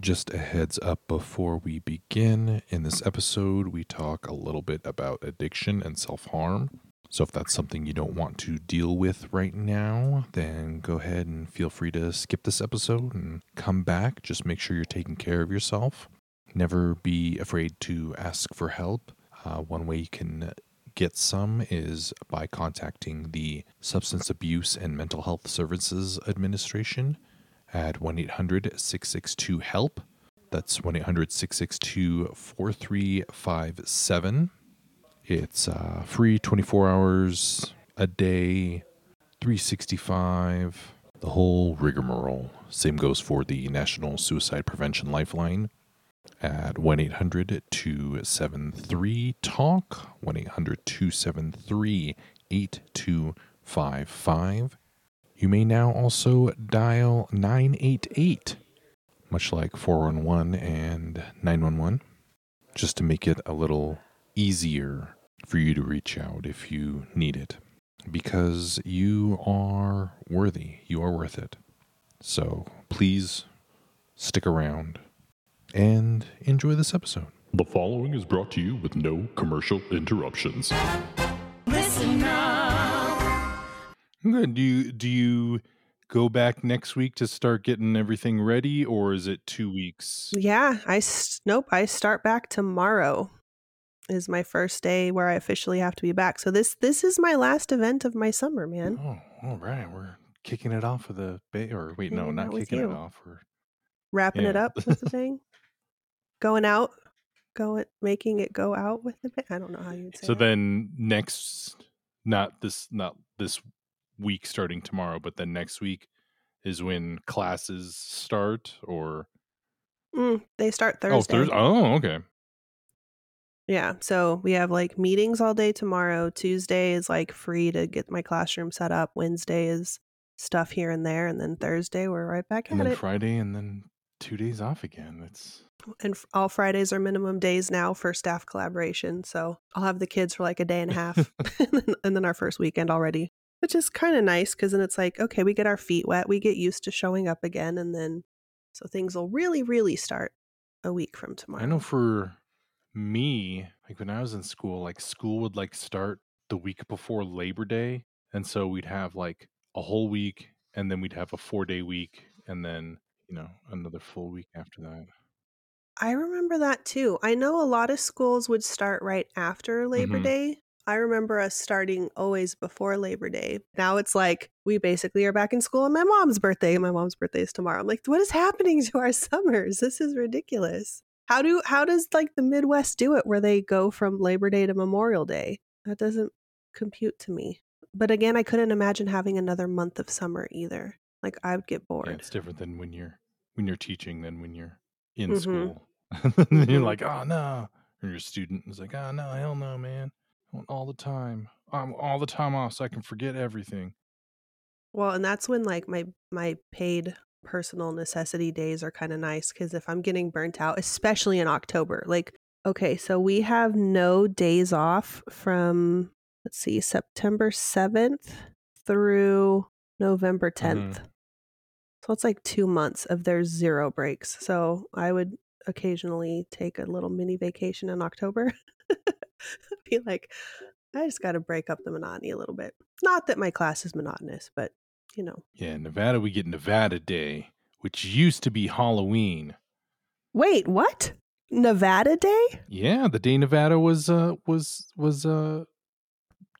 Just a heads up before we begin. In this episode, we talk a little bit about addiction and self harm. So, if that's something you don't want to deal with right now, then go ahead and feel free to skip this episode and come back. Just make sure you're taking care of yourself. Never be afraid to ask for help. Uh, one way you can get some is by contacting the Substance Abuse and Mental Health Services Administration at 1 800 662 HELP. That's 1 800 662 4357. It's uh, free 24 hours a day, 365, the whole rigmarole. Same goes for the National Suicide Prevention Lifeline at 1 800 273 TALK, 1 800 273 8255. You may now also dial 988, much like 411 and 911, just to make it a little easier for you to reach out if you need it. Because you are worthy, you are worth it. So please stick around and enjoy this episode. The following is brought to you with no commercial interruptions. Listen up. Good. Do you do you go back next week to start getting everything ready, or is it two weeks? Yeah, I s- nope. I start back tomorrow. Is my first day where I officially have to be back. So this this is my last event of my summer, man. Oh, all right. We're kicking it off with a bay, or wait, no, Hanging not out with kicking it you. off. We're Wrapping it Yeah. up with the thing. Going out, going making it go out with the bang. I don't know how you'd say. so that. then next, not this, not this week starting tomorrow, but then next week is when classes start, or Mm, they start Thursday. oh, Thursday. Oh, okay. Yeah. So we have like meetings all day tomorrow. Tuesday is like free to get my classroom set up. Wednesday is stuff here and there, and then Thursday we're right back And at then it. Friday, and then two days off again. That's and all Fridays are minimum days now for staff collaboration. So I'll have the kids for like a day and a half, and then our first weekend already, which is kind of nice because then it's like, okay, we get our feet wet, we get used to showing up again, and then so things will really, really start a week from tomorrow. I know for me, like when I was in school, like school would like start the week before Labor Day. And so we'd have like a whole week and then we'd have a four day week and then, you know, another full week after that. I remember that too. I know a lot of schools would start right after Labor Mhm. Day. I remember us starting always before Labor Day. Now it's like we basically are back in school on my mom's birthday. My mom's birthday is tomorrow. I'm like, what is happening to our summers? This is ridiculous. How do how does like the Midwest do it where they go from Labor Day to Memorial Day? That doesn't compute to me. But again, I couldn't imagine having another month of summer either. Like I would get bored. Yeah, it's different than when you're when you're teaching than when you're in Mhm. school. You're Mhm. like, oh no. Or your student is like, oh no, hell no, man. I want all the time. I'm all the time off so I can forget everything. Well, and that's when like my my paid personal necessity days are kind of nice because if I'm getting burnt out, especially in October, like okay, so we have no days off from let's see, September seventh through November mm-hmm. 10th. So it's like two months of there's zero breaks. So I would occasionally take a little mini vacation in October. Be like, I just got to break up the monotony a little bit. Not that my class is monotonous, but you know. Yeah, in Nevada we get Nevada Day, which used to be Halloween. Wait, what? Nevada Day? Yeah, the day Nevada was uh was was uh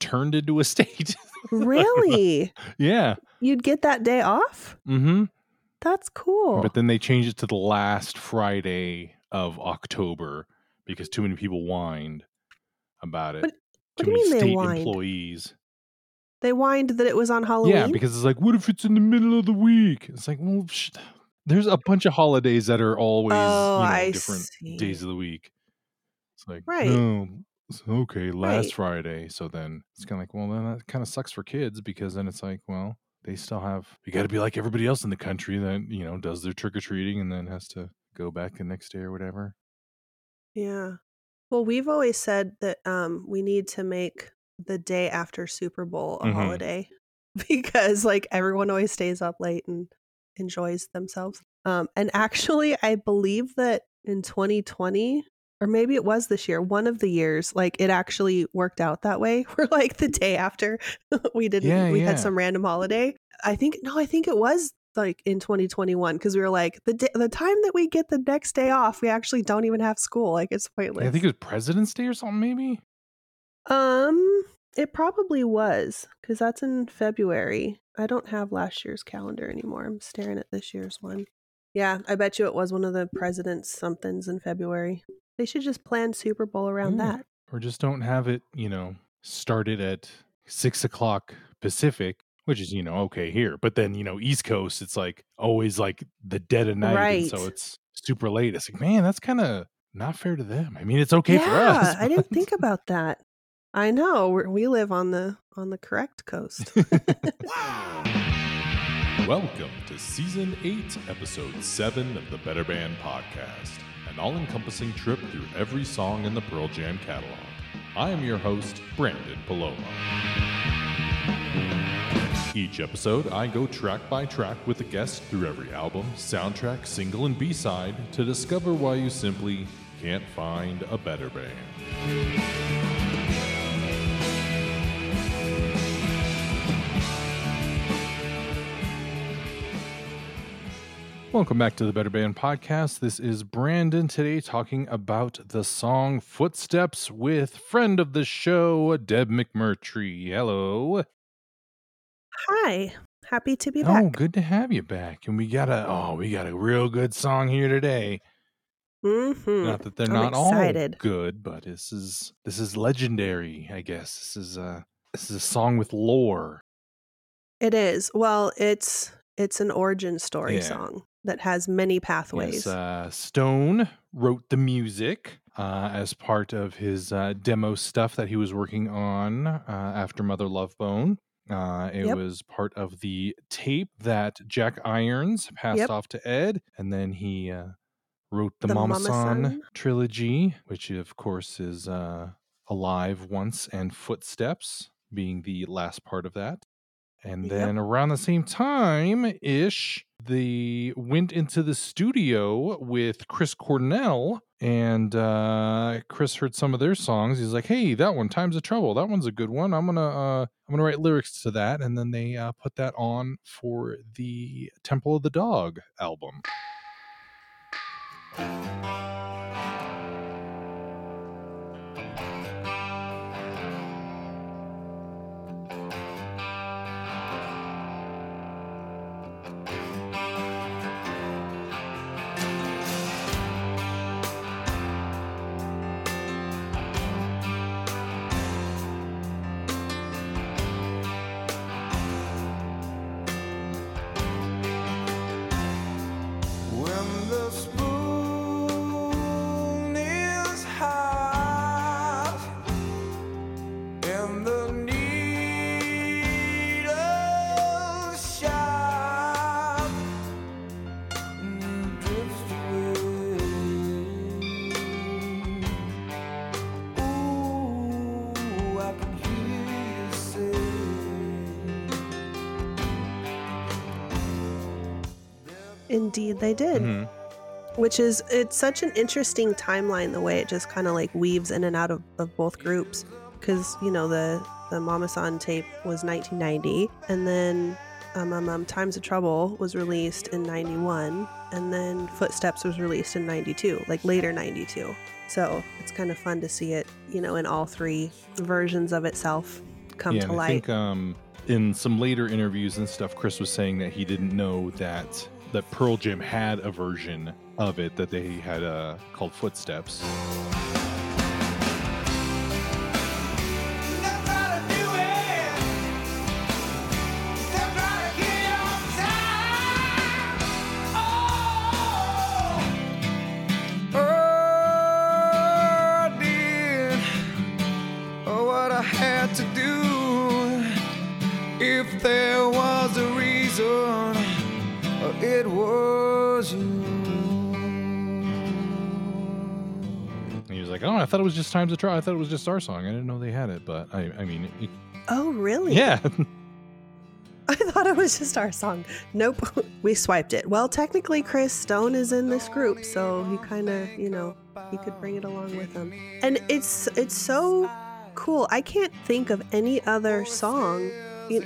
turned into a state. Really? yeah. You'd get that day off? Mm-hmm. That's cool. But then they changed it to the last Friday of October because too many people whined about it. What too do you many mean they state employees. they whined that it was on Halloween. Yeah, because it's like, what if it's in the middle of the week? It's like, well, sh- there's a bunch of holidays that are always Oh, you know, different see. days of the week. It's like, Right. no, okay, last Right. Friday. So then it's kind of like, well, then that kind of sucks for kids because then it's like, well, they still have, you got to be like everybody else in the country that, you know, does their trick or treating and then has to go back the next day or whatever. Yeah. Well, we've always said that um, we need to make the day after Super Bowl a Mhm. holiday because like everyone always stays up late and enjoys themselves. Um, and actually, I believe that in 2020, or maybe it was this year, one of the years, like it actually worked out that way. Where like the day after we didn't, Yeah, we yeah. had some random holiday. I think no, I think it was like in 2021 because we were like the day, the time that we get the next day off, we actually don't even have school. Like it's pointless. I think it was President's Day or something, maybe. Um, it probably was because that's in February. I don't have last year's calendar anymore. I'm staring at this year's one. Yeah, I bet you it was one of the president's somethings in February. They should just plan Super Bowl around Yeah. that. Or just don't have it, you know, started at six o'clock Pacific, which is, you know, okay here. But then, you know, East Coast, it's like always like the dead of night. And so it's super late. It's like, man, that's kind of not fair to them. I mean, it's okay yeah, for us. I didn't think about that. I know we're, we live on the on the correct coast. Welcome to Season 8, Episode 7 of the Better Band Podcast, an all encompassing trip through every song in the Pearl Jam catalog. I am your host, Branden Palomo. Each episode, I go track by track with a guest through every album, soundtrack, single, and B side to discover why you simply can't find a better band. Welcome back to the Better Band Podcast. This is Branden today talking about the song Footsteps with friend of the show, Deb McMurtrey. Hello. Hi, happy to be back. Oh, back. good to have you back. And we got a oh, we got a real good song here today. hmm Not that they're I'm not excited. all good, but this is this is legendary, I guess. This is uh this is a song with lore. It is. Well, it's it's an origin story Yeah. song that has many pathways. Yes, uh, Stone wrote the music uh, as part of his uh, demo stuff that he was working on uh, after Mother Love Bone. Uh, it Yep. was part of the tape that Jack Irons passed Yep. off to Ed, and then he uh, wrote the, The Mama, San. trilogy, which of course is uh, Alive Once and Footsteps, being the last part of that. And Yep. then around the same time ish, they went into the studio with Chris Cornell, and uh, Chris heard some of their songs. He's like, "Hey, that one, Times of Trouble, that one's a good one. I'm gonna, uh, I'm gonna write lyrics to that." And then they uh, put that on for the Temple of the Dog album. Indeed, they did. Mhm. Which is it's such an interesting timeline the way it just kind of like weaves in and out of, of both groups because you know the the Mama San tape was 1990 and then um, um, um, Times of Trouble was released in 91 and then Footsteps was released in 92 like later 92 so it's kind of fun to see it you know in all three versions of itself come yeah, to and I light think um, in some later interviews and stuff, Chris was saying that he didn't know that that Pearl Jam had a version of it that they had uh, called Footsteps. Was just Times of Trouble. I thought it was just our song. I didn't know they had it." But I, I mean, it- oh really yeah, I thought it was just our song. Nope, we swiped it. Well, technically, Chris Stone is in this group, so he kind of, you know, he could bring it along with him. And it's it's so cool. I can't think of any other song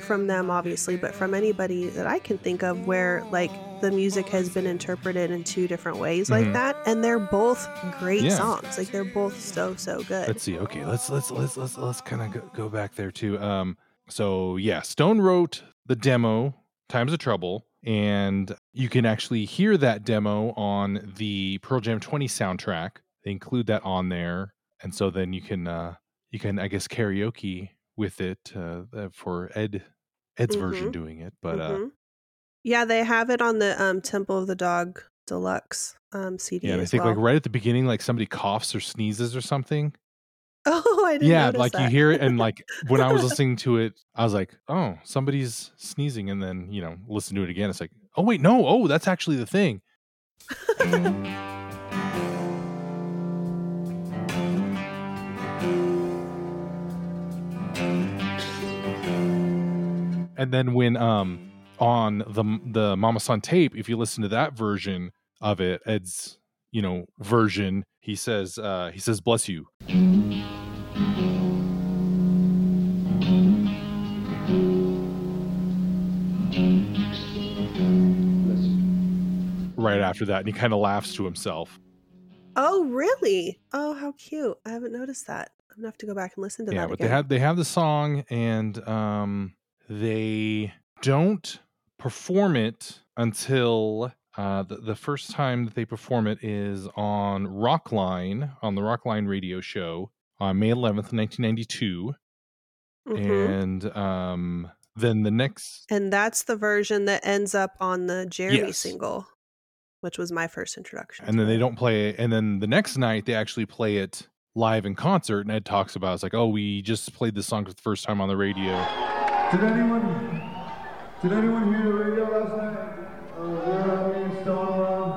from them, obviously, but from anybody that I can think of where like the music has been interpreted in two different ways like Mhm. that, and they're both great Yeah. songs. Like they're both so so good. Let's see. Okay, let's let's let's let's let's kind of go, go back there too. Um, so yeah, Stone wrote the demo "Times of Trouble," and you can actually hear that demo on the Pearl Jam 20 soundtrack. They include that on there, and so then you can uh you can I guess karaoke with it uh, uh, for Ed Ed's version Mhm. doing it. But uh, Mhm. Yeah, they have it on the um, Temple of the Dog Deluxe um, CD. yeah, I think well. like right at the beginning, like somebody coughs or sneezes or something. Oh, I didn't yeah like you hear it and like when i was listening to it i was like oh somebody's sneezing and then you know listen to it again it's like oh wait no oh that's actually the thing and then when um on the the mama san tape if you listen to that version of it ed's you know version he says uh he says bless you right after that and he kind of laughs to himself Oh, really? Oh, how cute! I haven't noticed that. I'm gonna have to go back and listen to yeah that Yeah, but again. they have they have the song and um they don't perform it until uh the, the first time that they perform it is on rockline on the rockline radio show on may 11th 1992 Mhm. and um then the next And that's the version that ends up on the Jeremy Yes. single, which was my first introduction. and to then they don't play it and then the next night they actually play it live in concert and ed talks about it's like oh we just played this song for the first time on the radio Did anyone, did anyone hear the radio last night? Uh, where are and Stone around?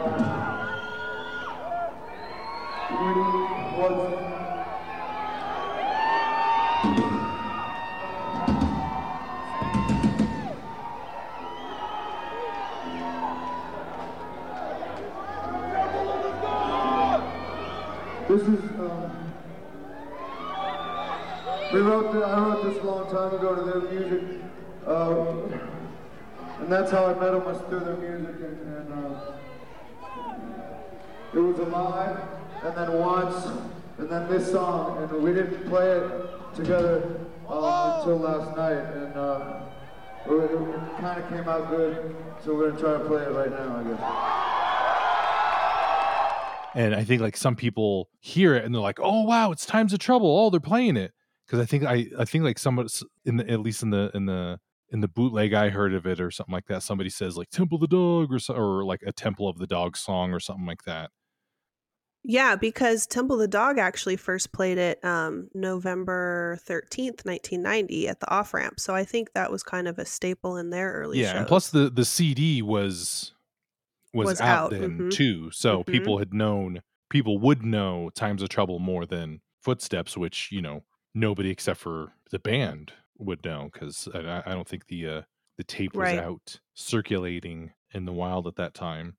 Uh, what's, This is, um, we wrote, the, I wrote this a long time ago to their music, uh, and that's how I met them was through their music, and, and uh, it was alive, and then once, and then this song, and we didn't play it together um, until last night, and uh, it, it kind of came out good, so we're gonna try to play it right now, I guess. and I think like some people hear it and they're like, "Oh wow, it's Times of Trouble! Oh, they're playing it." Because I think I I think like somebody in the at least in the in the in the bootleg I heard of it or something like that. Somebody says like Temple the Dog or so, or like a Temple of the Dog song or something like that. Yeah, because Temple the Dog actually first played it um, November 13th, 1990 at the off ramp. So I think that was kind of a staple in their early yeah, and shows. plus the the CD was was, Was out, out, then mhm. too, so Mhm. people had known people would know Times of Trouble more than Footsteps, which you know nobody except for the band would know because I, I don't think the uh, the tape was Right. out circulating in the wild at that time.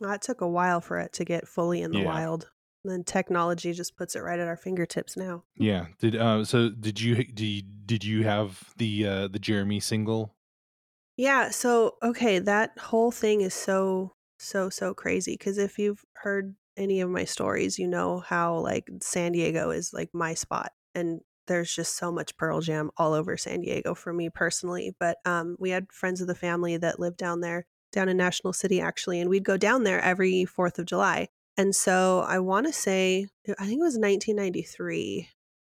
Well, it took a while for it to get fully in the Yeah. wild. And then technology just puts it right at our fingertips now. Yeah. Did uh so did you did you, did you have the uh the Jeremy single? Yeah. So, okay, that whole thing is so, so, so crazy. Because if you've heard any of my stories, you know how like San Diego is like my spot. And there's just so much Pearl Jam all over San Diego for me personally. But um, we had friends of the family that lived down there, down in National City actually. And we'd go down there every 4th of July. And so I want to say, I think it was 1993.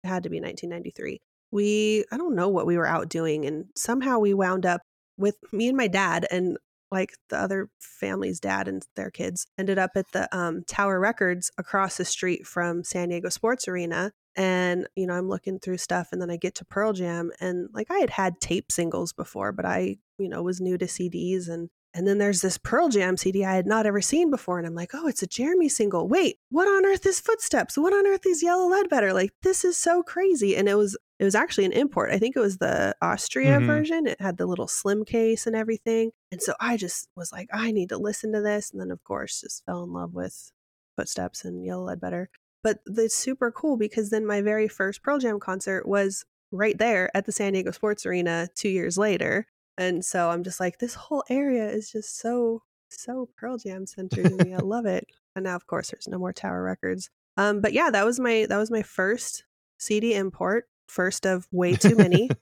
It had to be 1993. We, I don't know what we were out doing. And somehow we wound up with me and my dad and like the other family's dad and their kids ended up at the um, Tower Records across the street from San Diego Sports Arena. And, you know, I'm looking through stuff and then I get to Pearl Jam and like I had had tape singles before, but I, you know, was new to CDs and and then there's this Pearl Jam CD I had not ever seen before. And I'm like, oh, it's a Jeremy single. Wait, what on earth is Footsteps? What on earth is Yellow Ledbetter? Like, this is so crazy. And it was it was actually an import. I think it was the Austria Mhm. version. It had the little slim case and everything. And so I just was like, I need to listen to this. And then, of course, just fell in love with Footsteps and Yellow Ledbetter. But it's super cool because then my very first Pearl Jam concert was right there at the San Diego Sports Arena two years later. And so I'm just like, this whole area is just so, so Pearl Jam centered to me. I love it. And now, of course, there's no more Tower Records. Um, but yeah, that was my that was my first CD import, first of way too many.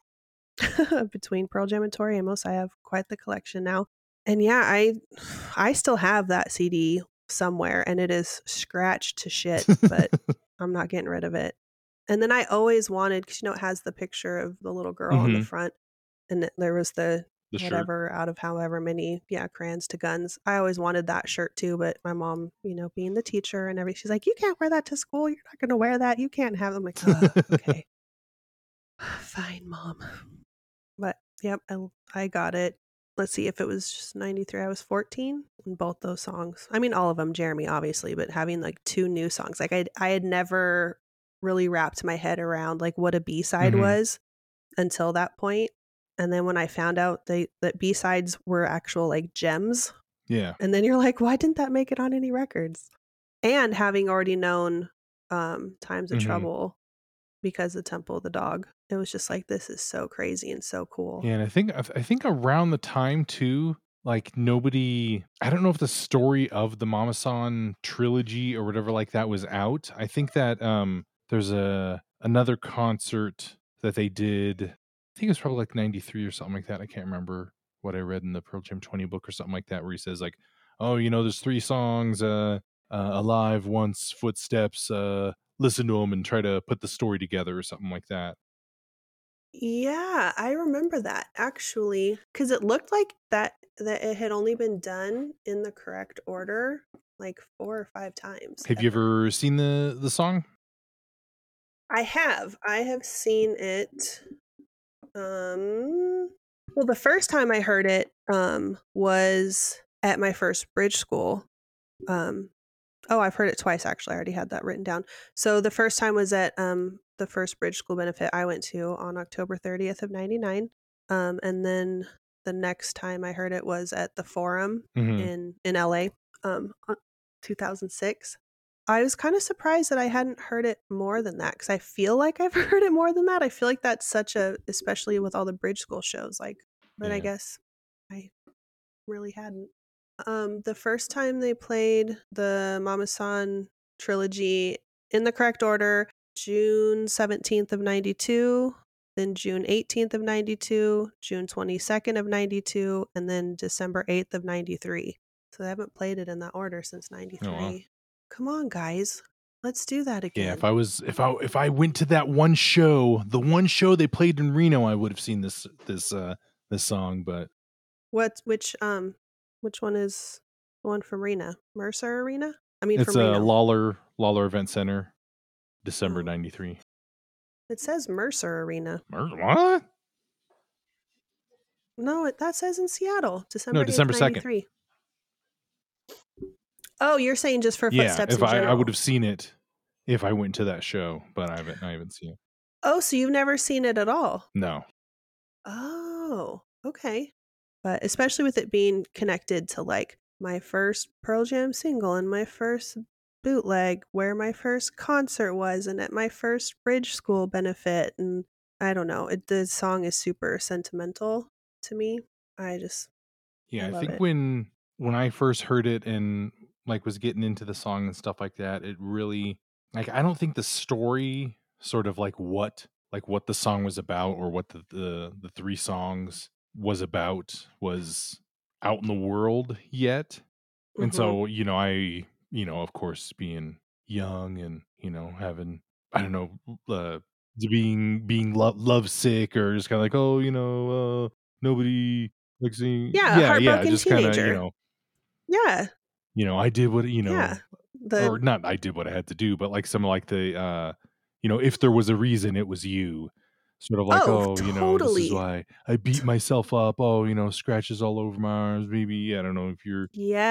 Between Pearl Jam and Tori Amos, I have quite the collection now. And yeah, I I still have that CD somewhere, and it is scratched to shit, but I'm not getting rid of it. And then I always wanted, because you know, it has the picture of the little girl on the Mhm. front, and there was the the shirt. whatever out of however many yeah crayons to guns i always wanted that shirt too but my mom you know being the teacher and everything she's like you can't wear that to school you're not going to wear that you can't have them like "Ugh, okay fine mom but yep I, I got it let's see if it was just 93 i was 14 in both those songs i mean all of them jeremy obviously but having like two new songs like i i had never really wrapped my head around like what a b-side Mhm. was until that point and then when i found out they that b-sides were actual like gems Yeah. and then you're like why didn't that make it on any records and having already known um times of Mhm. trouble because the temple of the dog it was just like this is so crazy and so cool Yeah, and I think I think around the time too, like nobody I don't know if the story of the Mama San trilogy or whatever like that was out. I think that um there's a another concert that they did. I think it was probably like 93 or something like that. I can't remember what I read in the Pearl Jam 20 book or something like that where he says like, "Oh, you know, there's three songs uh, uh Alive, Once, Footsteps, uh listen to them and try to put the story together or something like that." Yeah, I remember that actually cuz it looked like that that it had only been done in the correct order like 4 or 5 times. Have you ever seen the the song? I have. I have seen it um well the first time I heard it um was at my first bridge school. Um oh, I've heard it twice actually. I already had that written down. So the first time was at um the first bridge school benefit I went to on October 30th of 99. Um and then the next time I heard it was at the Forum Mhm. in in LA um uh, 2006 I was kind of surprised that I hadn't heard it more than that because I feel like I've heard it more than that. I feel like that's such a, especially with all the bridge school shows, like, but I guess I really hadn't. Um, the first time they played the Mama San trilogy in the correct order, June 17th of 92, then June 18th of 92, June 22nd of 92, and then December 8th of 93. So they haven't played it in that order since 93. Come on, guys. Let's do that again. Yeah, if I was if I if I went to that one show, the one show they played in Reno, I would have seen this this uh this song, but what which um which one is the one from Reno? Mercer Arena? I mean it's from a Reno. Lawlor Lawlor Event Center, December Oh. '93. it says Mercer Arena. Mercer, What? No, it, that says in Seattle, December. 8th, December 2nd. 93. Oh, you're saying just for Yeah, footsteps if I, I would have seen it if I went to that show, but I haven't I haven't seen it. Oh, so you've never seen it at all? No. Oh, okay. But especially with it being connected to like my first Pearl Jam single and my first bootleg, where my first concert was, and at my first bridge school benefit. And I don't know, it, the song is super sentimental to me. I just, Yeah, I I, think it. when when I first heard it and like was getting into the song and stuff like that, it really like I don't think the story sort of like what like what the song was about or what the the, the three songs was about was out in the world yet. And Mhm. so, you know, I, you know, of course being young and, you know, having I don't know, uh being being love lovesick or just kind of like, oh, you know, uh nobody like Yeah, yeah, yeah, just kind of, you know, yeah, you know, I did what, you know, yeah. The, or not I did what I had to do, but like some like the uh you know, if there was a reason it was you. Sort of like, Oh, oh, you know, this is why I beat myself up. Oh, you know, scratches all over my arms. Maybe I don't know if you're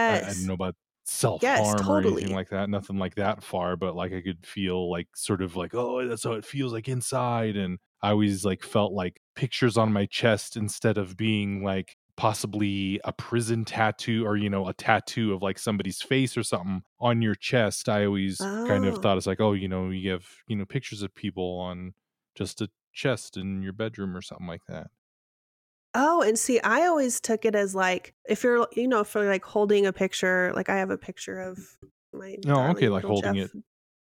I, I don't know about self harm or totally. anything like that. Nothing like that far, but like I could feel like sort of like, oh, that's how it feels like inside. And I always like felt like pictures on my chest instead of being like possibly a prison tattoo or you know a tattoo of like somebody's face or something on your chest i always kind of Oh. thought it's like oh you know you have you know pictures of people on just a chest in your bedroom or something like that Oh, and see, I always took it as like if you're, you know, if you're like holding a picture, like I have a picture of my. Oh, darling okay, like holding Jeff,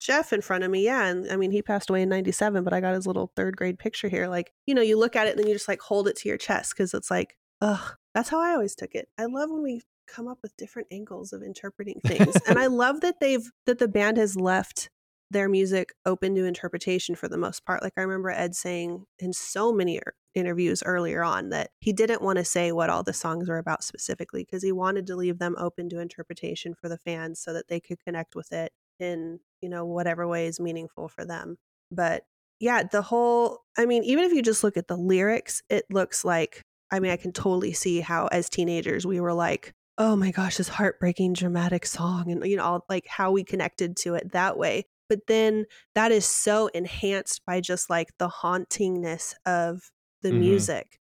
Jeff in front of me, yeah, and I mean he passed away in '97, but I got his little third grade picture here. Like, you know, you look at it and then you just like hold it to your chest because it's like, ugh, that's how I always took it. I love when we come up with different angles of interpreting things, and I love that they've that the band has left their music open to interpretation for the most part. Like I remember Ed saying in so many er- interviews earlier on that he didn't want to say what all the songs were about specifically because he wanted to leave them open to interpretation for the fans so that they could connect with it in, you know, whatever way is meaningful for them. But yeah, the whole I mean, even if you just look at the lyrics, it looks like I mean, I can totally see how as teenagers we were like, oh my gosh, this heartbreaking dramatic song and you know, all, like how we connected to it that way. But then that is so enhanced by just like the hauntingness of the Mhm. music,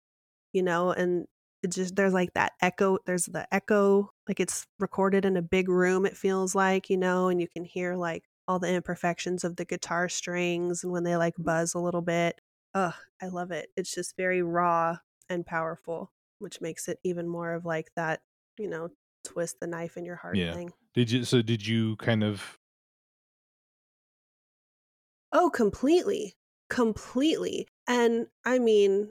you know, and it just there's like that echo, there's the echo, like it's recorded in a big room, it feels like, you know, and you can hear like all the imperfections of the guitar strings and when they like buzz a little bit. Ugh, I love it. It's just very raw and powerful, which makes it even more of like that, you know, twist the knife in your heart Yeah. thing. did you so did you kind of Oh, completely. Completely. And I mean,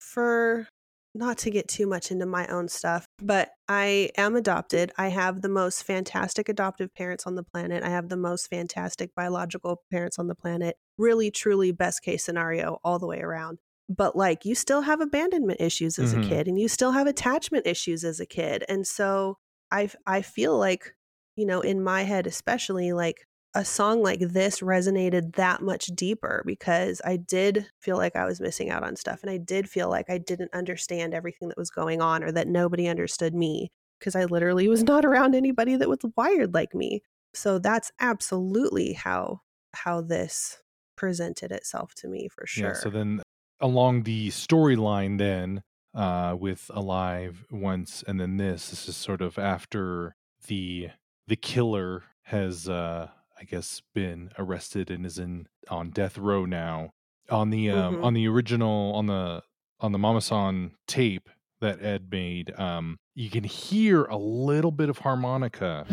for not to get too much into my own stuff, but I am adopted. I have the most fantastic adoptive parents on the planet. I have the most fantastic biological parents on the planet. Really, truly, best case scenario all the way around. But like, you still have abandonment issues as Mhm. a kid, and you still have attachment issues as a kid. And so I, I feel like, you know, in my head, especially, like a song like this resonated that much deeper because I did feel like I was missing out on stuff and I did feel like I didn't understand everything that was going on or that nobody understood me because I literally was not around anybody that was wired like me. So that's absolutely how how this presented itself to me for sure. Yeah. So then along the storyline, then uh, with Alive once, and then this. This is sort of after the the killer has, uh, I guess, been arrested and is in on death row now. On the um, Mhm. on the original on the on the Mama San tape that Ed made, um, you can hear a little bit of harmonica.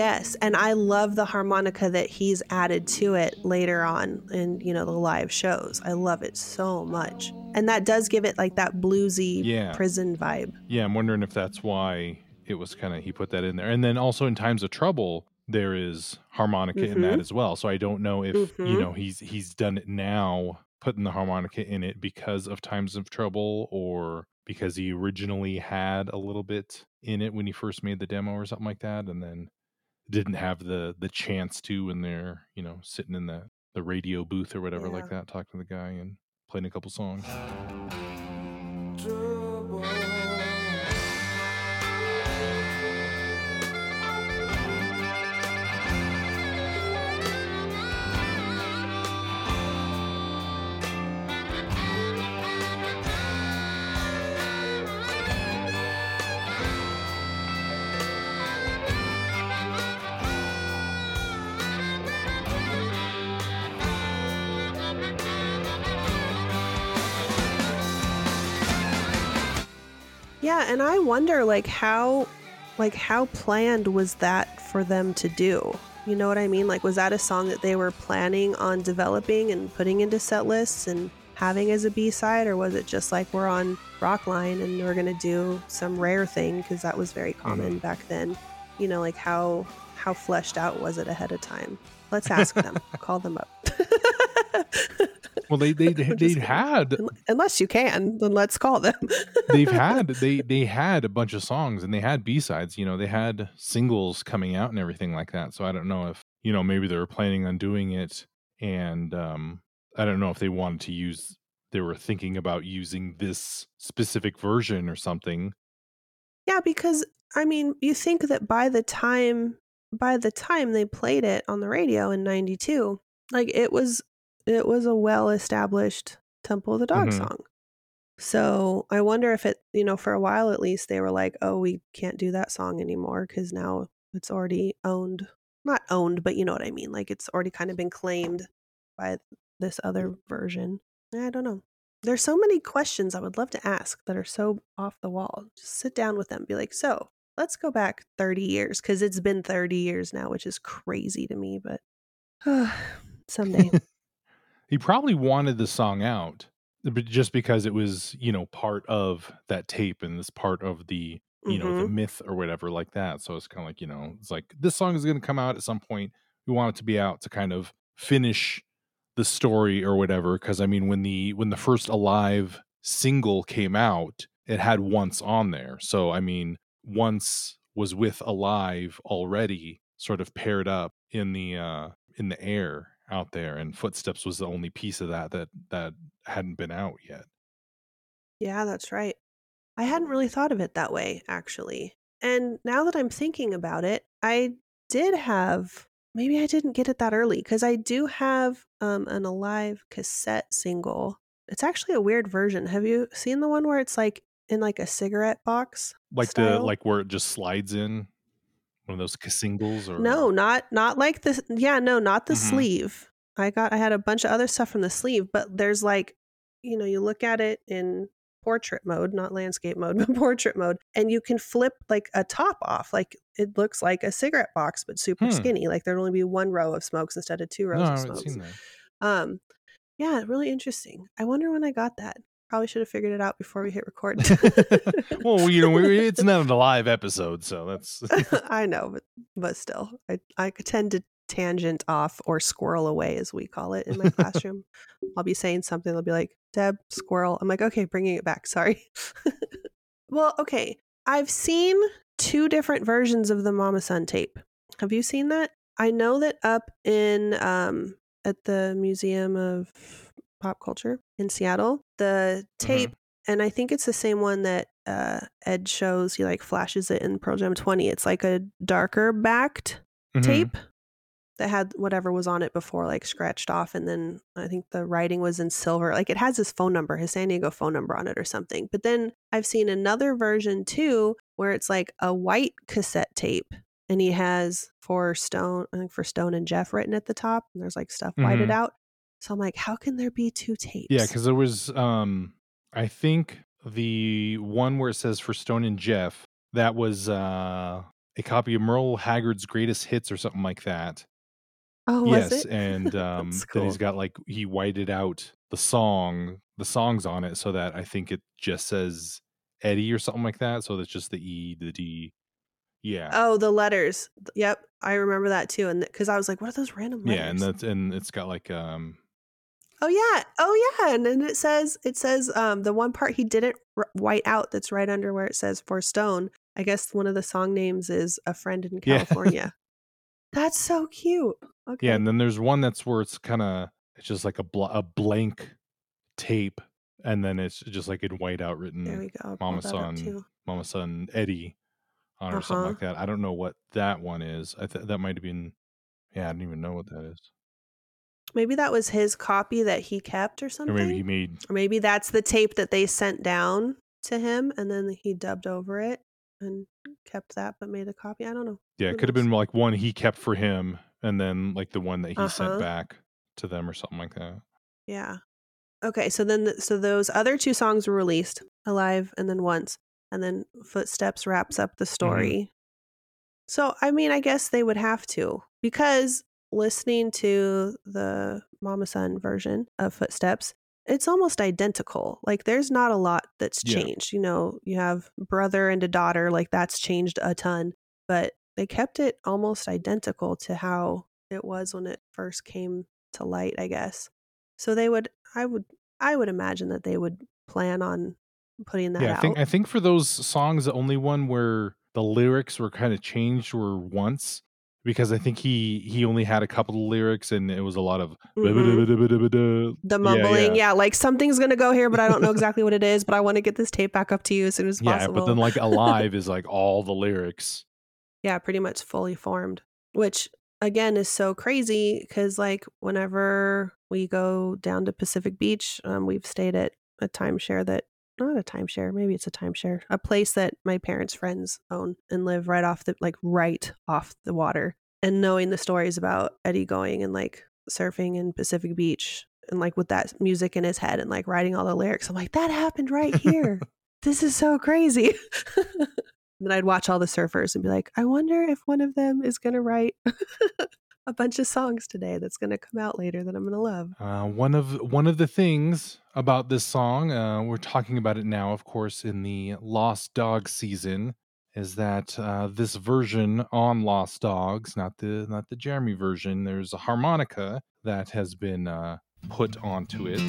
Yes, and I love the harmonica that he's added to it later on in, you know, the live shows. I love it so much. And that does give it like that bluesy Yeah. prison vibe. Yeah, I'm wondering if that's why it was kind of he put that in there. And then also in times of trouble, there is harmonica in that Mhm. as well. So I don't know if you Mhm. know he's he's done it now, putting the harmonica in it because of times of trouble, or because he originally had a little bit in it when he first made the demo or something like that, and then didn't have the the chance to when they're you know sitting in the the radio booth or whatever like that, talking to the guy and playing a couple songs. Yeah, and I wonder like how like how planned was that for them to do? You know what I mean? Like was that a song that they were planning on developing and putting into set lists and having as a B-side or was it just like we're on Rockline and we're going to do some rare thing because that was very common mm-hmm. back then. You know, like how how fleshed out was it ahead of time? Let's ask them. Call them up. Well, they they they had Unless you can, then let's call them. they've had they they had a bunch of songs and they had b-sides you know they had singles coming out and everything like that so i don't know if you know maybe they were planning on doing it and um I don't know if they wanted to use they were thinking about using this specific version or something. Yeah, because I mean, you think that by the time by the time they played it on the radio in 92, like it was it was a well-established Temple of the Dog Mhm. song. So, I wonder if it, you know, for a while at least they were like, "Oh, we can't do that song anymore cuz now it's already owned." Not owned, but you know what I mean. Like it's already kind of been claimed by this other version. I don't know. There's so many questions I would love to ask that are so off the wall. Just sit down with them, be like, "So, let's go back 30 years cuz it's been 30 years now, which is crazy to me, but someday." He probably wanted the song out, but just because it was, you know, part of that tape and this part of the, you know, the Mhm. myth or whatever like that. So it's kind of like, you know, it's like this song is going to come out at some point. We want it to be out to kind of finish the story or whatever. Cause I mean, when the, when the first Alive single came out, it had once on there. So, I mean, once was with Alive already sort of paired up in the, uh, in the air out there and footsteps was the only piece of that that that hadn't been out yet Yeah, that's right. I hadn't really thought of it that way, actually. And now that I'm thinking about it, I did have maybe I didn't get it that early because I do have um, an alive cassette single. It's actually a weird version. Have you seen the one where it's like in like a cigarette box? like the like where it just slides in one of those singles or No, not not like this. Yeah, no, not the Mhm. sleeve. I got I had a bunch of other stuff from the sleeve, but there's like, you know, you look at it in portrait mode, not landscape mode, but portrait mode, and you can flip like a top off. Like it looks like a cigarette box, but super Hmm. skinny. Like there'd only be one row of smokes instead of two rows no of smokes. seen that Um, yeah, really interesting. I wonder when I got that. Probably should have figured it out before we hit record. well you know we, it's not a live episode so that's I know, but but still, I I tend to tangent off or squirrel away, as we call it in my classroom. I'll be saying something, they'll be like, "Deb, squirrel." I'm like, "Okay, bringing it back. Sorry." well, okay, I've seen two different versions of the Mama Son tape. Have you seen that? I know that up in um at the Museum of Pop Culture in Seattle, the tape and I think it's the same one that uh, Ed shows. He like flashes it in Pearl Jam 20. It's like a darker backed Mhm. tape that had whatever was on it before, like scratched off. And then I think the writing was in silver. Like it has his phone number, his San Diego phone number on it or something. But then I've seen another version too, where it's like a white cassette tape. And he has for Stone, I think for Stone and Jeff written at the top. And there's like stuff whited Mhm. out. So I'm like, how can there be two tapes? yeah because there was um i think the one where it says for stone and jeff that was uh a copy of merle haggard's greatest hits or something like that oh, was yes it? and um That's then he's cool. got like he whited out the song the songs on it so that i think it just says eddie or something like that so that's just the e the d yeah Oh, the letters. Yep, I remember that too. And because I was like, what are those random letters? yeah and that's and it's got like um oh yeah, oh yeah, and then it says it says um the one part he didn't r- white out that's right under where it says for Stone. I guess one of the song names is a friend in Yeah. California. that's so cute. Okay. yeah and then there's one that's where it's kind of it's just like a bl- a blank tape and then it's just like in white out written there we go. Mama son mama son eddie on it or something Uh-huh. like that i don't know what that one is i th- that might have been yeah i don't even know what that is Maybe that was his copy that he kept or something. or maybe he made Or maybe that's the tape that they sent down to him and then he dubbed over it and kept that but made a copy. I don't know. yeah Who it could have been like one he kept for him and then like the one that he Uh-huh. sent back to them or something like that Yeah. Okay, so then th- so those other two songs were released, Alive and then Once, and then Footsteps wraps up the story. So I mean, I guess they would have to because listening to the Mama Son version of Footsteps, it's almost identical. Like there's not a lot that's Yeah. changed. You know, you have brother and a daughter, like that's changed a ton, but they kept it almost identical to how it was when it first came to light, I guess. So they would I would I would imagine that they would plan on putting that yeah out. i think i think for those songs the only one where the lyrics were kind of changed were once because I think he he only had a couple of lyrics and it was a lot of Mhm. the mumbling, yeah. like something's gonna go here, but I don't know exactly what it is. But I want to get this tape back up to you as soon as yeah, possible. Yeah, but then like alive is like all the lyrics. yeah, pretty much fully formed, which again is so crazy because like whenever we go down to Pacific Beach, um, we've stayed at a timeshare that not a timeshare, maybe it's a timeshare, a place that my parents' friends own and live right off the like right off the water. And knowing the stories about Eddie going and like surfing in Pacific Beach and like with that music in his head and like writing all the lyrics, I'm like, that happened right here. this is so crazy. then I'd watch all the surfers and be like, I wonder if one of them is going to write a bunch of songs today that's going to come out later that I'm going to love. Uh, one of one of the things about this song, uh, we're talking about it now, of course, in the Lost Dog season, is that uh, this version on Lost Dogs, not the not the Jeremy version, there's a harmonica that has been uh, put onto it.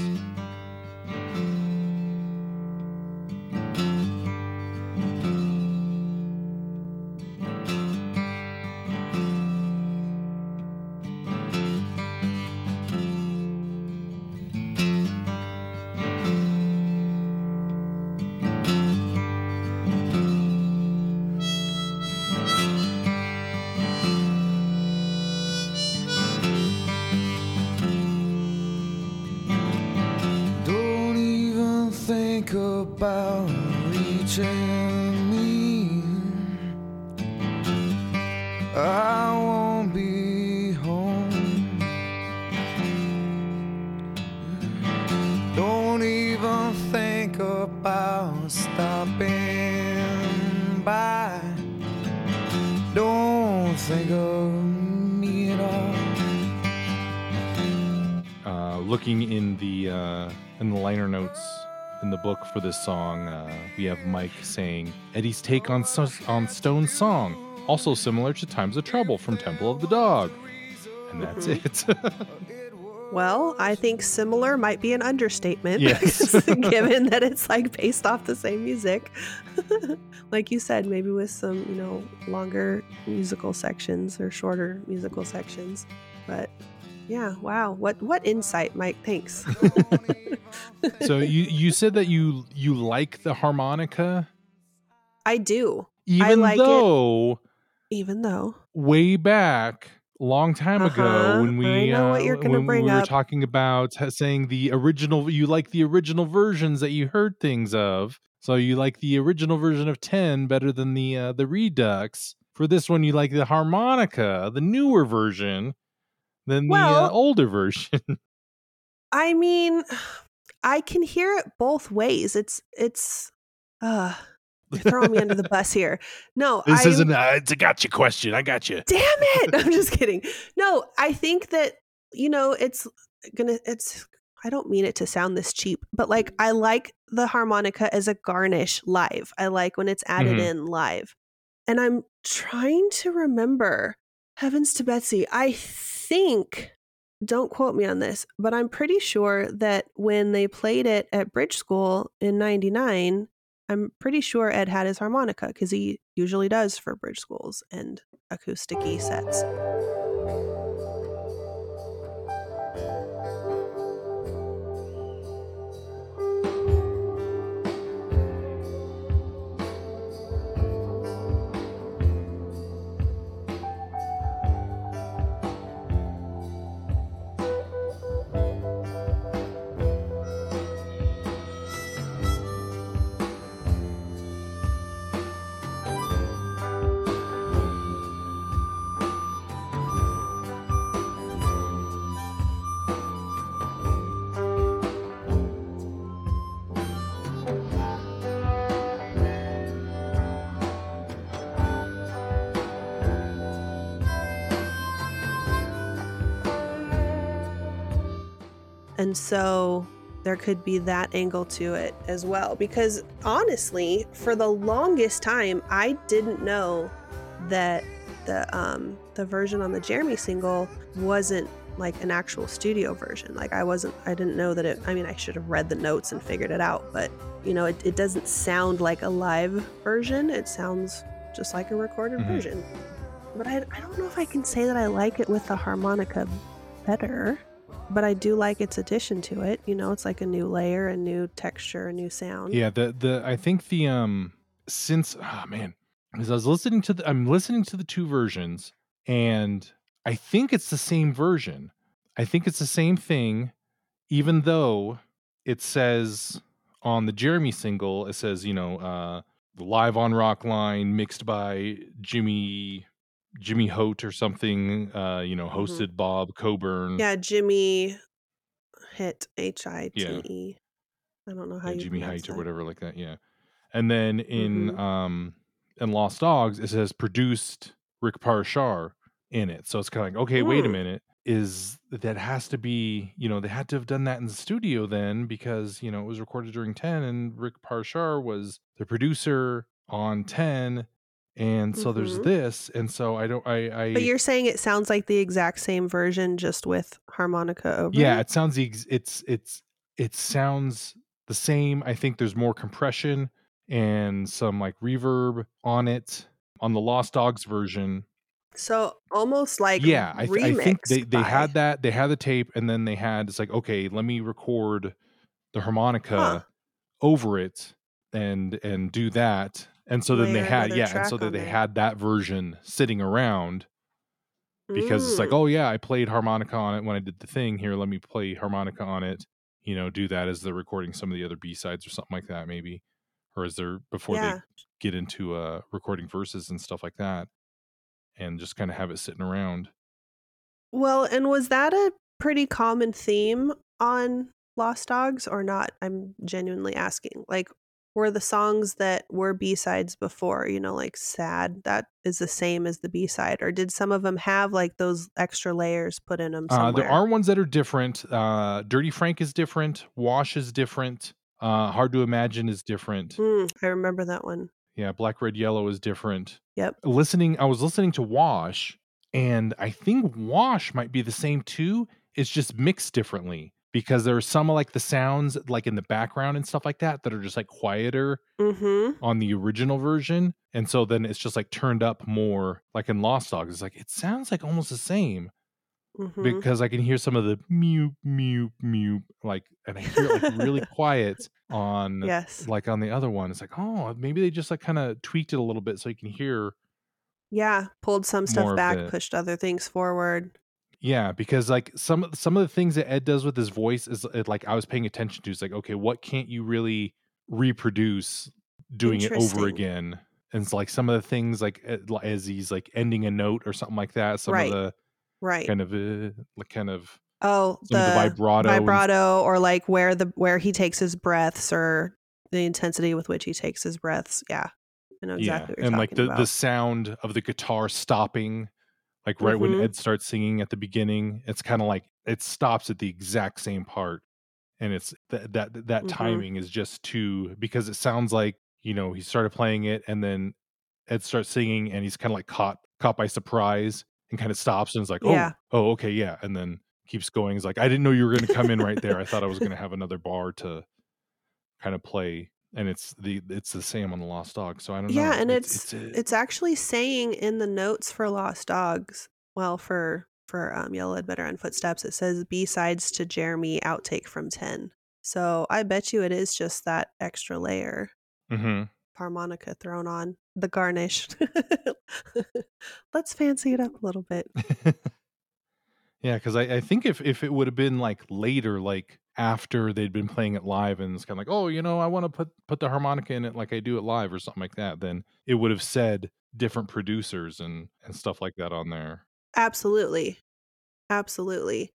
About reaching me. I won't be home. Don't even think about stopping by. Don't think of me at all. Uh, looking in the uh, in the liner notes in the book for this song, uh, we have Mike saying Eddie's take on so- on Stone's song, also similar to Times of Trouble from Temple of the Dog, and that's it. Well, I think similar might be an understatement. Yes. given that it's like based off the same music. like you said, maybe with some, you know, longer musical sections or shorter musical sections. But yeah, wow. What what insight, Mike. Thanks. so you you said that you you like the harmonica, I do, even like it. even though way back long time ago Uh-huh. when we I know what uh, when bring we were up. talking about saying the original you like the original versions that you heard things of so you like the original version of 10 better than the uh, the redux for this one you like the harmonica the newer version than the uh, Well- older version. I mean, I can hear it both ways. It's it's uh you're throwing me under the bus here. No, this I isn't a, it's a gotcha question. I got you damn it! I'm just kidding. No i think that you know it's gonna it's i don't mean it to sound this cheap but like i like the harmonica as a garnish live. I like when it's added Mhm. in live. And i'm trying to remember heavens to betsy i think don't quote me on this but i'm pretty sure that when they played it at bridge school in 99 i'm pretty sure ed had his harmonica because he usually does for bridge schools and acousticy sets. And so there could be that angle to it as well. Because honestly, for the longest time, I didn't know that the um the version on the Jeremy single wasn't like an actual studio version. Like I wasn't I didn't know that it I mean I should have read the notes and figured it out, but you know, it, it doesn't sound like a live version. It sounds just like a recorded Mhm. version. but I, I don't know if I can say that I like it with the harmonica better. But I do like its addition to it. You know, it's like a new layer, a new texture, a new sound. Yeah, the the I think the um since oh man, as I was listening to the I'm listening to the two versions and I think it's the same version. I think it's the same thing, even though it says on the Jeremy single, it says, you know, uh live on Rockline mixed by Jimmy Jimmy Hote or something, uh, you know, Mhm. hosted Bob Coburn. Yeah, Jimmy hit H I T E. I don't know how yeah, you Jimmy Hite or whatever like that. Yeah, and then in Mhm. um in Lost Dogs it says produced Rick Parashar in it. So it's kind of like okay, wait a Mm. minute, is that has to be you know they had to have done that in the studio then because you know it was recorded during ten and Rick Parashar was the producer on ten. And so there's Mhm. this, and so I don't, I, I, But you're saying it sounds like the exact same version, just with harmonica over yeah it? sounds the it's it's it sounds the same i think there's more compression and some like reverb on it on the lost dogs version So almost like yeah I, th- I think they remixed they by- had that they had the tape and then they had it's like okay let me record the harmonica Huh. over it and and do that and so then they had yeah and so then they there. had that version sitting around because it's like, Mm. oh yeah, I played harmonica on it when I did the thing. Here, let me play harmonica on it. You know, do that as they're recording some of the other B sides or something like that, maybe, or as they're before Yeah. they get into uh recording verses and stuff like that, and just kind of have it sitting around. Well, and was that a pretty common theme on Lost Dogs or not? I'm genuinely asking. Like, were the songs that were B sides before, you know, like Sad, that is the same as the B side? Or did some of them have like those extra layers put in them somewhere? Uh, there are ones that are different. Uh, Dirty Frank is different. Wash is different. Uh, Hard to Imagine is different. Mm, I remember that one. Yeah, Black Red Yellow is different. Yep. Listening, I was listening to Wash, and I think Wash might be the same too. It's just mixed differently because there are some of like the sounds like in the background and stuff like that that are just like quieter Mm-hmm. on the original version, and so then it's just like turned up more. Like in Lost Dogs, it's like it sounds like almost the same Mm-hmm. because I can hear some of the mew mew mew like, and I hear it like really quiet on yes. like on the other one. It's like oh maybe they just like kind of tweaked it a little bit so you can hear Yeah. Pulled some stuff back, pushed other things forward. Yeah, because like some of some of the things that Ed does with his voice is it, like I was paying attention to. It's like okay, what can't you really reproduce doing it over again? And it's like some of the things like eh, as he's like ending a note or something like that. Some Right. of the Right. kind of uh, like kind of oh, of the vibrato. and- vibrato or like where the where he takes his breaths or the intensity with which he takes his breaths. Yeah. I know exactly what you're and like the about. the sound of the guitar stopping like right when Mhm. ed starts singing at the beginning it's kind of like it stops at the exact same part and it's that that that Mhm. timing is just too because it sounds like you know he started playing it and then ed starts singing and he's kind of like caught caught by surprise and kind of stops and is like oh Yeah. oh okay yeah and then keeps going he's like i didn't know you were going to come in right there i thought i was going to have another bar to kind of play and it's the it's the same on the lost dog so i don't know yeah, and it's a- it's, actually saying in the notes for Lost Dogs, well, for for um, Yellow Ledbetter and Footsteps, it says B sides to Jeremy outtake from ten. So I bet you it is just that extra layer mm-hmm. harmonica thrown on the garnish. Let's fancy it up a little bit. yeah, because I, I think if if it would have been like later, like after they'd been playing it live, and it's kind of like, oh, you know, I want to put put the harmonica in it like I do it live or something like that, then it would have said different producers and and stuff like that on there. Absolutely, absolutely,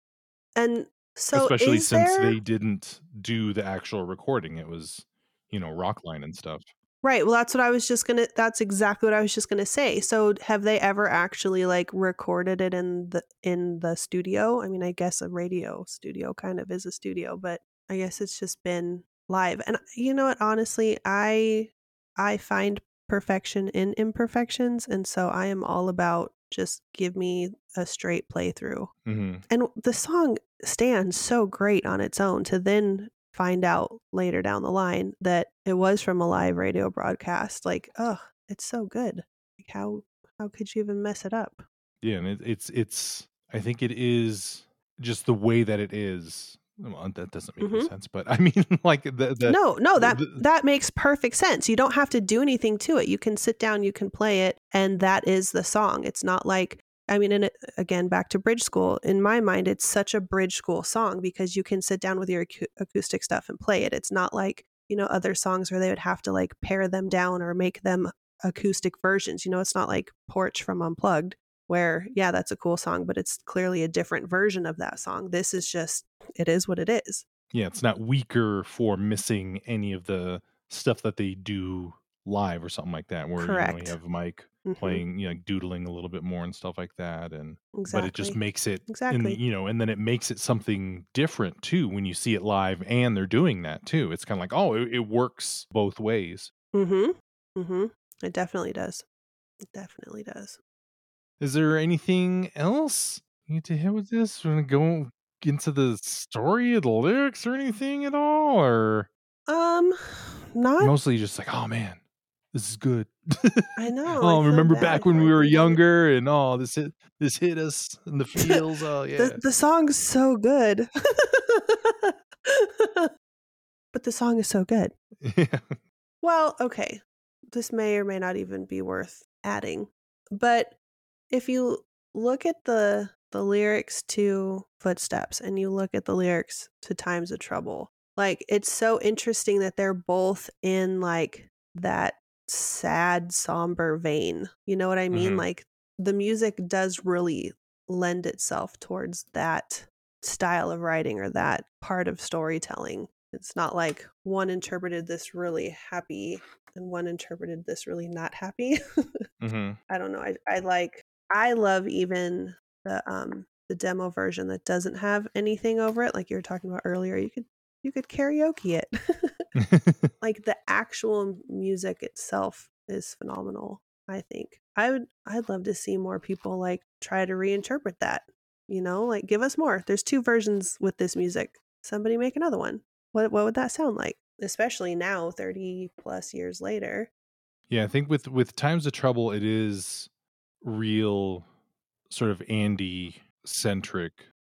and so Especially since there- they didn't do the actual recording, it was you know Rockline and stuff. Right. Well, that's what I was just gonna. That's exactly what I was just gonna say. So, have they ever actually like recorded it in the in the studio? I mean, I guess a radio studio kind of is a studio, but I guess it's just been live. And you know what? Honestly, I I find perfection in imperfections, and so I am all about just give me a straight playthrough. hmm And the song stands so great on its own to then find out later down the line that it was from a live radio broadcast. Like, oh, it's so good. Like how how could you even mess it up? Yeah, and it, it's it's. I think it is just the way that it is. Well, that doesn't make any Mhm. sense, but I mean, like the the no, no, that the- that makes perfect sense. You don't have to do anything to it. You can sit down, you can play it, and that is the song. It's not like I mean, and uh, again, back to bridge school. In my mind, it's such a bridge school song because you can sit down with your acou- acoustic stuff and play it. It's not like you know other songs where they would have to like pare them down or make them acoustic versions. You know, it's not like Porch from Unplugged where yeah, that's a cool song, but it's clearly a different version of that song. This is just it is what it is. yeah, it's not weaker for missing any of the stuff that they do live or something like that, where you, know, Correct. you have Mike Mhm. playing, you know, doodling a little bit more and stuff like that, and exactly. but it just makes it, in, Exactly. you know, and then it makes it something different too when you see it live, and they're doing that too. It's kind of like, oh, it, it works both ways. Mm-hmm. Mm-hmm. It definitely does. It definitely does. Is there anything else you need to hit with this? Want to go into the story of the lyrics or anything at all, or Um, not. mostly just like, oh man, this is good. I know. Oh, feel remember back when we were younger, and oh, this hit this hit us in the feels. oh yeah, The the song's so good. but the song is so good. yeah. Well, okay. This may or may not even be worth adding. But if you look at the the lyrics to Footsteps and you look at the lyrics to Times of Trouble, like it's so interesting that they're both in like that sad somber vein. You know what I mean? Mhm. Like the music does really lend itself towards that style of writing or that part of storytelling. It's not like one interpreted this really happy and one interpreted this really not happy. hmm I don't know. I I like I love even the um the demo version that doesn't have anything over it like you were talking about earlier. You could you could karaoke it. like the actual music itself is phenomenal, I think. I would I'd love to see more people like try to reinterpret that. You know, like give us more. There's two versions with this music. Somebody make another one. What what would that sound like? Especially now 30 plus years later. yeah, I think with with times of trouble, it is real, sort of Andy centric,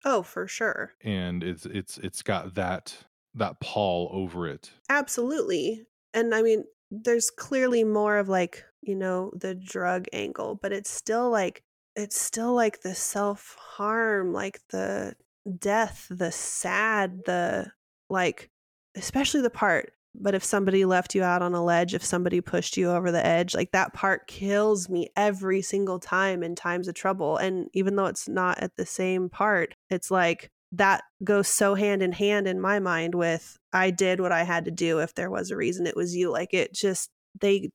Oh, for sure. and it's it's it's got that that pall over it. Absolutely. And I mean, there's clearly more of like, you know, the drug angle, but it's still like, it's still like the self harm, like the death, the sad, the like, especially the part. But if somebody left you out on a ledge, if somebody pushed you over the edge, like that part kills me every single time in times of trouble. And even though it's not at the same part, it's like that goes so hand in hand in my mind with I did what I had to do. If there was a reason, it was you. Like it just, they,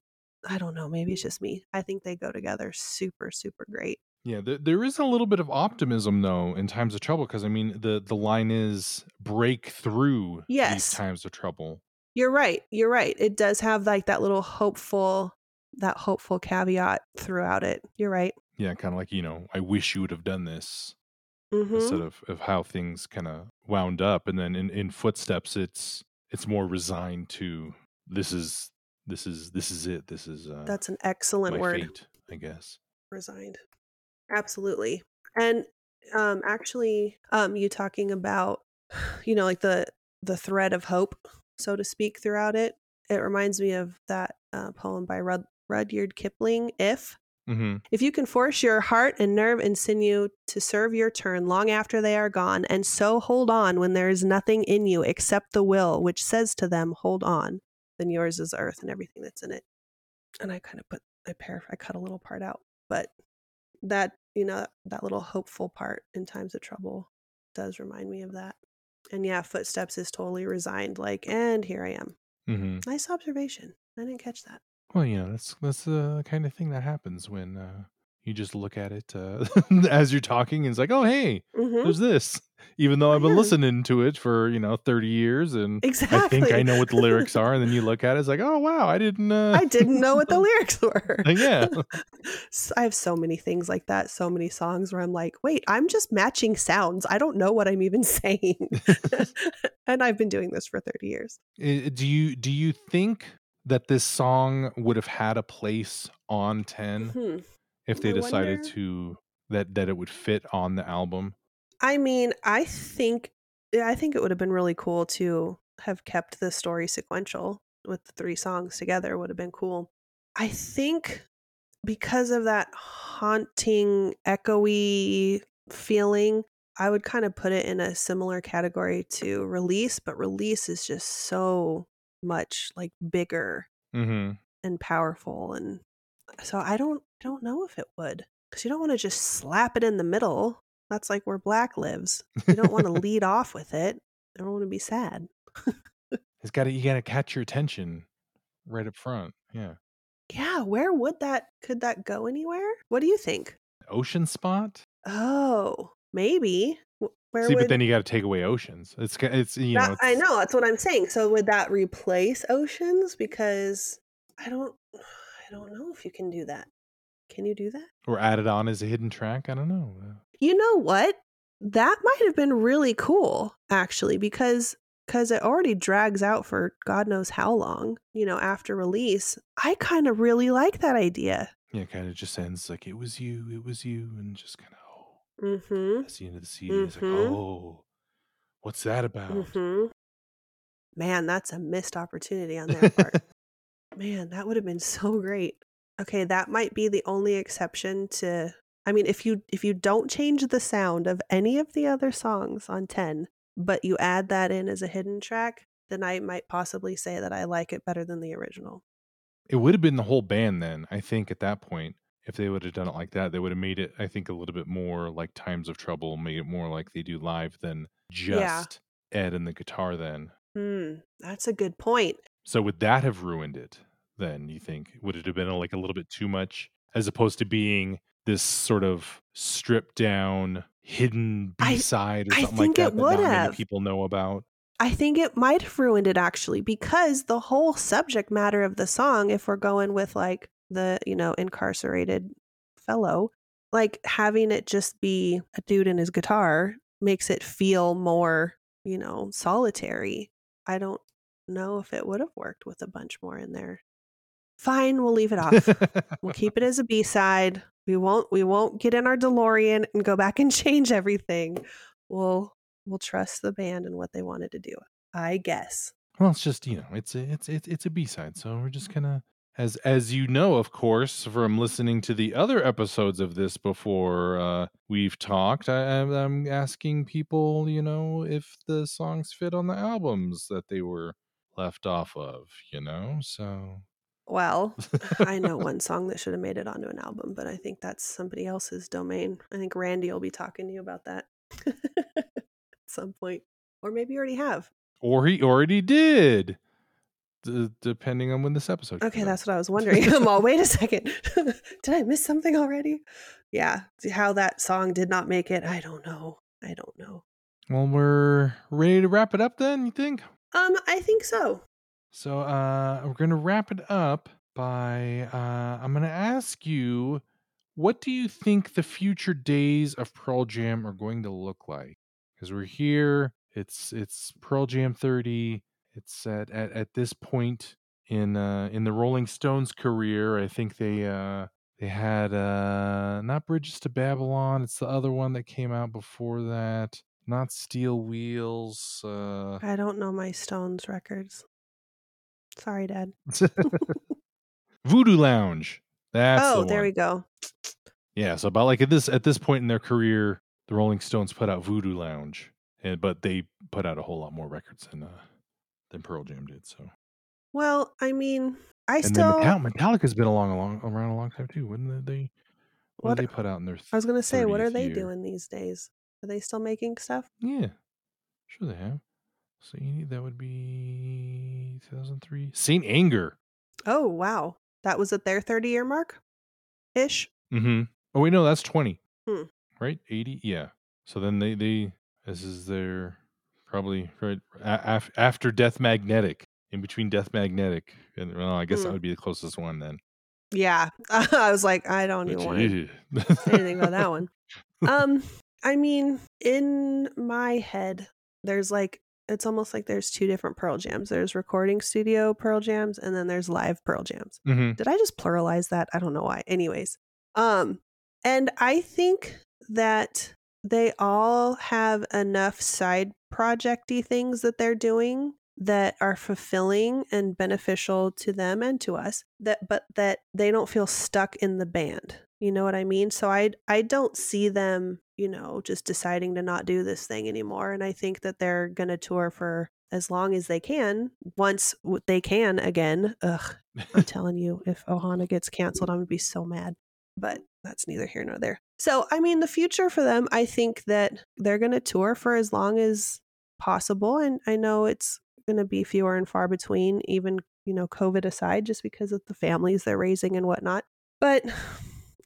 I don't know, maybe it's just me. I think they go together super, super great. Yeah, there, there is a little bit of optimism though in times of trouble because I mean the the line is break through Yes. these times of trouble. You're right. You're right. It does have like that little hopeful, that hopeful caveat throughout it. You're right. Yeah, kind of like you know, I wish you would have done this hmm instead of of how things kind of wound up, and then in in footsteps, it's it's more resigned to this is this is this is it. This is uh, That's an excellent word. fate, I guess. resigned absolutely and um actually um you talking about you know like the the thread of hope so to speak throughout it it reminds me of that uh, poem by Rud- rudyard kipling if hmm if you can force your heart and nerve and sinew to serve your turn long after they are gone and so hold on when there is nothing in you except the will which says to them hold on then yours is earth and everything that's in it. And i kind of put i paraphr i cut a little part out. But that you know that little hopeful part in times of trouble does remind me of that. And yeah footsteps is totally resigned like and here i am. Mm-hmm. nice observation. I didn't catch that Well, you know, that's that's the kind of thing that happens when uh, you just look at it uh, as you're talking, and it's like, oh, hey, hmm there's this. Even though I've been Yeah. listening to it for you know 30 years, and exactly I think I know what the lyrics are, and then you look at it, it's like, oh wow, I didn't. Uh, I didn't know what the lyrics were. yeah, S- I have so many things like that, so many songs where I'm like, wait, I'm just matching sounds. I don't know what I'm even saying. and I've been doing this for 30 years. Do you do you think that this song would have had a place on 10 Hmm. if they I decided wonder- to that that it would fit on the album. I mean, I think I think it would have been really cool to have kept the story sequential with the three songs together would have been cool. I think because of that haunting, echoey feeling, I would kind of put it in a similar category to release, but release is just so much like bigger Mm-hmm. and powerful and so I don't I don't know if it would cuz you don't want to just slap it in the middle. That's like where black lives. You don't want to lead off with it. I don't want to be sad. It's got to you got to catch your attention right up front. Yeah. Yeah, where would that could that go anywhere? What do you think? Ocean spot. Oh, maybe. Wh- Where See, would but then you got to take away oceans. It's it's you know. that, I know that's what I'm saying. So would that replace oceans? Because I don't I don't know if you can do that. Can you do that? Or added on as a hidden track. I don't know. Uh, You know what? That might have been really cool actually because because it already drags out for God knows how long, you know, after release. I kind of really like that idea. Yeah, kind of just ends like it was you, it was you, and just kind of Mm-hmm. that's the end of the CD. It's like Mhm. oh, what's that about? Mm-hmm. Man, that's a missed opportunity on their part. Man, that would have been so great. Okay, that might be the only exception to I mean, if you if you don't change the sound of any of the other songs on 10, but you add that in as a hidden track, then I might possibly say that I like it better than the original. It would have been the whole band then. I think at that point, if they would have done it like that, they would have made it. I think a little bit more like Times of Trouble, made it more like they do live than just Ed and the guitar. Then, Hmm, that's a good point. so would that have ruined it? Then you think would it have been like a little bit too much, as opposed to being this sort of stripped down hidden B side or I something think like it that that would not have. many people know about? I think it might have ruined it actually because the whole subject matter of the song, if we're going with like the, you know, incarcerated fellow, like having it just be a dude and his guitar makes it feel more, you know, solitary. I don't know if it would have worked with a bunch more in there. Fine, we'll leave it off. we'll keep it as a B-side. We won't we won't get in our DeLorean and go back and change everything. We'll we'll trust the band and what they wanted to do. I guess. Well, it's just you know, it's a it's it's it's a B side, so we're just gonna as as you know, of course, from listening to the other episodes of this before uh, we've talked. I, I'm I'm asking people, you know, if the songs fit on the albums that they were left off of, you know. So Well, I know one song that should have made it onto an album, but I think that's somebody else's domain. I think Randy will be talking to you about that at some point. Or maybe you already have. or he already did, d- depending on when this episode. Okay, comes out. that's what I was wondering. I'm all, wait a second. did I miss something already? Yeah. How that song did not make it, I don't know. I don't know. well. We're ready to wrap it up. Then you think? Um, I think so. So uh, we're gonna wrap it up by uh, I'm gonna ask you, what do you think the future days of Pearl Jam are going to look like? Because we're here, it's it's Pearl Jam 30. It's at at, at this point in uh, in the Rolling Stones career. I think they uh, they had uh, not Bridges to Babylon. It's the other one that came out before that. Not Steel Wheels. Uh, I don't know my Stones records. Sorry, Dad. Voodoo Lounge. That's oh, the there we go. Yeah, so about like at this at this point in their career, the Rolling Stones put out Voodoo Lounge, and but they put out a whole lot more records than uh, than Pearl Jam did. So Well, I mean, I and still. Metallica's been along, along around a long time too. When did they what, What- did they put out in their? I was gonna say, what are they year? doing these days? Are they still making stuff? Yeah, sure they have. So you need that would be 2003. Saint Anger. Oh wow, that was at their thirty-year mark, ish. Mm-hmm. Oh wait, no, that's twenty. Hmm. Right, eighty. Yeah. So then they they this is their probably right af- after Death Magnetic, in between Death Magnetic, and well, I guess that Hmm. would be the closest one then. Yeah, I was like, I don't even want to say anything about that one. Um, I mean, in my head, there's like it's almost like there's two different Pearl Jams. There's recording studio Pearl Jams, and then there's live Pearl Jams. hmm Did I just pluralize that? I don't know why. Anyways, Um, and I think that they all have enough side projecty things that they're doing that are fulfilling and beneficial to them and to us that but that they don't feel stuck in the band you know what i mean? So i i don't see them you know just deciding to not do this thing anymore and i think that they're going to tour for as long as they can once they can again. Ugh i'm telling you if ohana gets canceled i'm going to be so mad but that's neither here nor there. So i mean the future for them i think that they're going to tour for as long as possible and i know it's going to be fewer and far between, even, you know, COVID aside, just because of the families they're raising and whatnot. But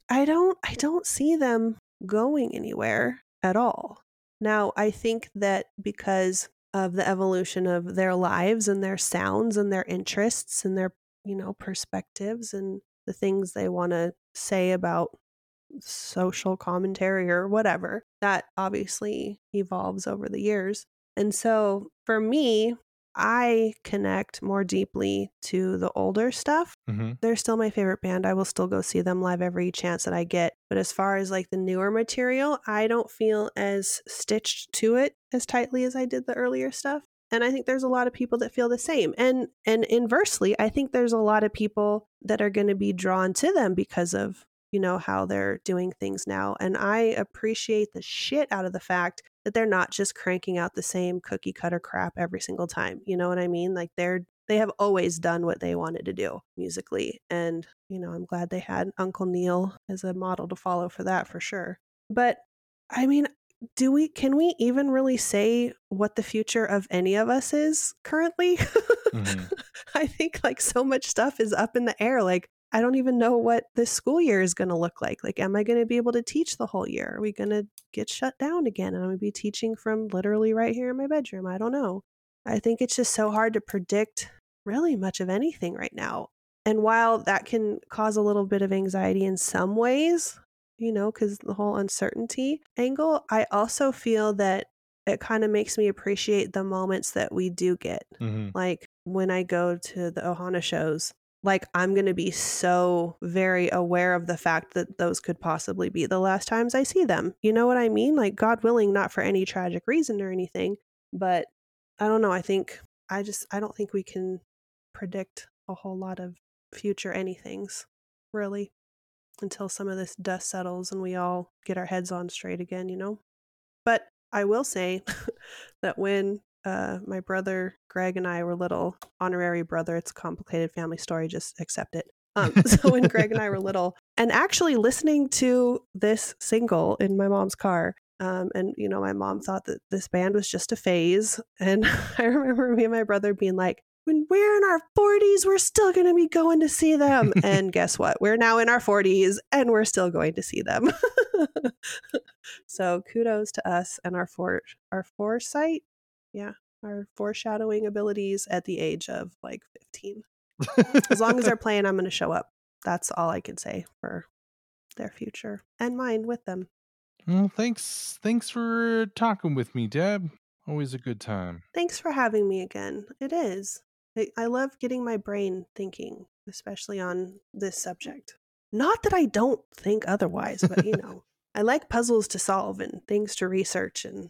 I don't, I don't see them going anywhere at all. Now, I think that because of the evolution of their lives and their sounds and their interests and their, you know, perspectives and the things they want to say about social commentary or whatever, that obviously evolves over the years. And so for me, I connect more deeply to the older stuff. Mm-hmm. They're still my favorite band. I will still go see them live every chance that I get. But as far as like the newer material, I don't feel as stitched to it as tightly as I did the earlier stuff. And I think there's a lot of people that feel the same. And and inversely, I think there's a lot of people that are going to be drawn to them because of you know how they're doing things now and i appreciate the shit out of the fact that they're not just cranking out the same cookie cutter crap every single time you know what i mean? Like they're they have always done what they wanted to do musically and you know i'm glad they had uncle neil as a model to follow for that for sure. But i mean do we can we even really say what the future of any of us is currently? Mm-hmm. i think like so much stuff is up in the air like I don't even know what this school year is going to look like. Like, am I going to be able to teach the whole year? Are we going to get shut down again? And I'm going to be teaching from literally right here in my bedroom. I don't know. I think it's just so hard to predict really much of anything right now. And while that can cause a little bit of anxiety in some ways, you know, because the whole uncertainty angle, I also feel that it kind of makes me appreciate the moments that we do get. Mm-hmm. Like when I go to the Ohana shows, like I'm going to be so very aware of the fact that those could possibly be the last times I see them. You know what I mean? Like God willing not for any tragic reason or anything, but I don't know, I think I just I don't think we can predict a whole lot of future anythings really until some of this dust settles and we all get our heads on straight again, you know? But I will say that when uh, my brother Greg and I were little, honorary brother. It's a complicated family story. Just accept it. Um, so when Greg and I were little, and actually listening to this single in my mom's car, um, and you know, my mom thought that this band was just a phase. And I remember me and my brother being like, "When we're in our 40s, we're still going to be going to see them." and guess what? We're now in our 40s, and we're still going to see them. so kudos to us and our for our foresight yeah, our foreshadowing abilities at the age of like 15. as long as they're playing, I'm going to show up. That's all I can say for their future and mine with them. Well, thanks. Thanks for talking with me, Deb. Always a good time. Thanks for having me again. It is. I, I love getting my brain thinking, especially on this subject. Not that I don't think otherwise, but you know, I like puzzles to solve and things to research and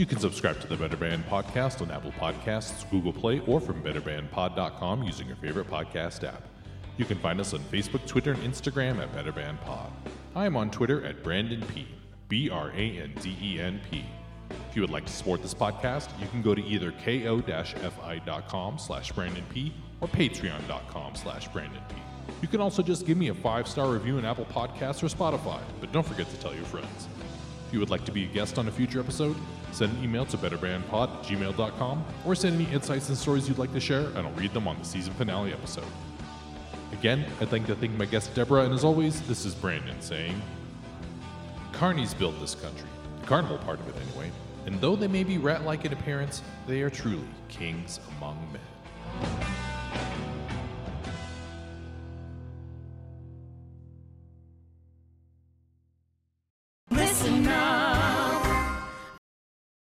You can subscribe to the Better Band podcast on Apple Podcasts, Google Play, or from betterbandpod.com using your favorite podcast app. You can find us on Facebook, Twitter, and Instagram at Better Band Pod. I am on Twitter at Branden P. B R A N D E N P. If you would like to support this podcast, you can go to either ko-fi.com slash Branden P or patreon.com slash Branden P. You can also just give me a five-star review in Apple Podcasts or Spotify, but don't forget to tell your friends. If you would like to be a guest on a future episode, send an email to betterbandpod at gmail.com or send any insights and stories you'd like to share, and I'll read them on the season finale episode. Again, I'd like to thank my guest Deborah, and as always, this is Branden saying, carnies built this country, the carnival part of it anyway, and though they may be rat like in appearance, they are truly kings among men. Enough.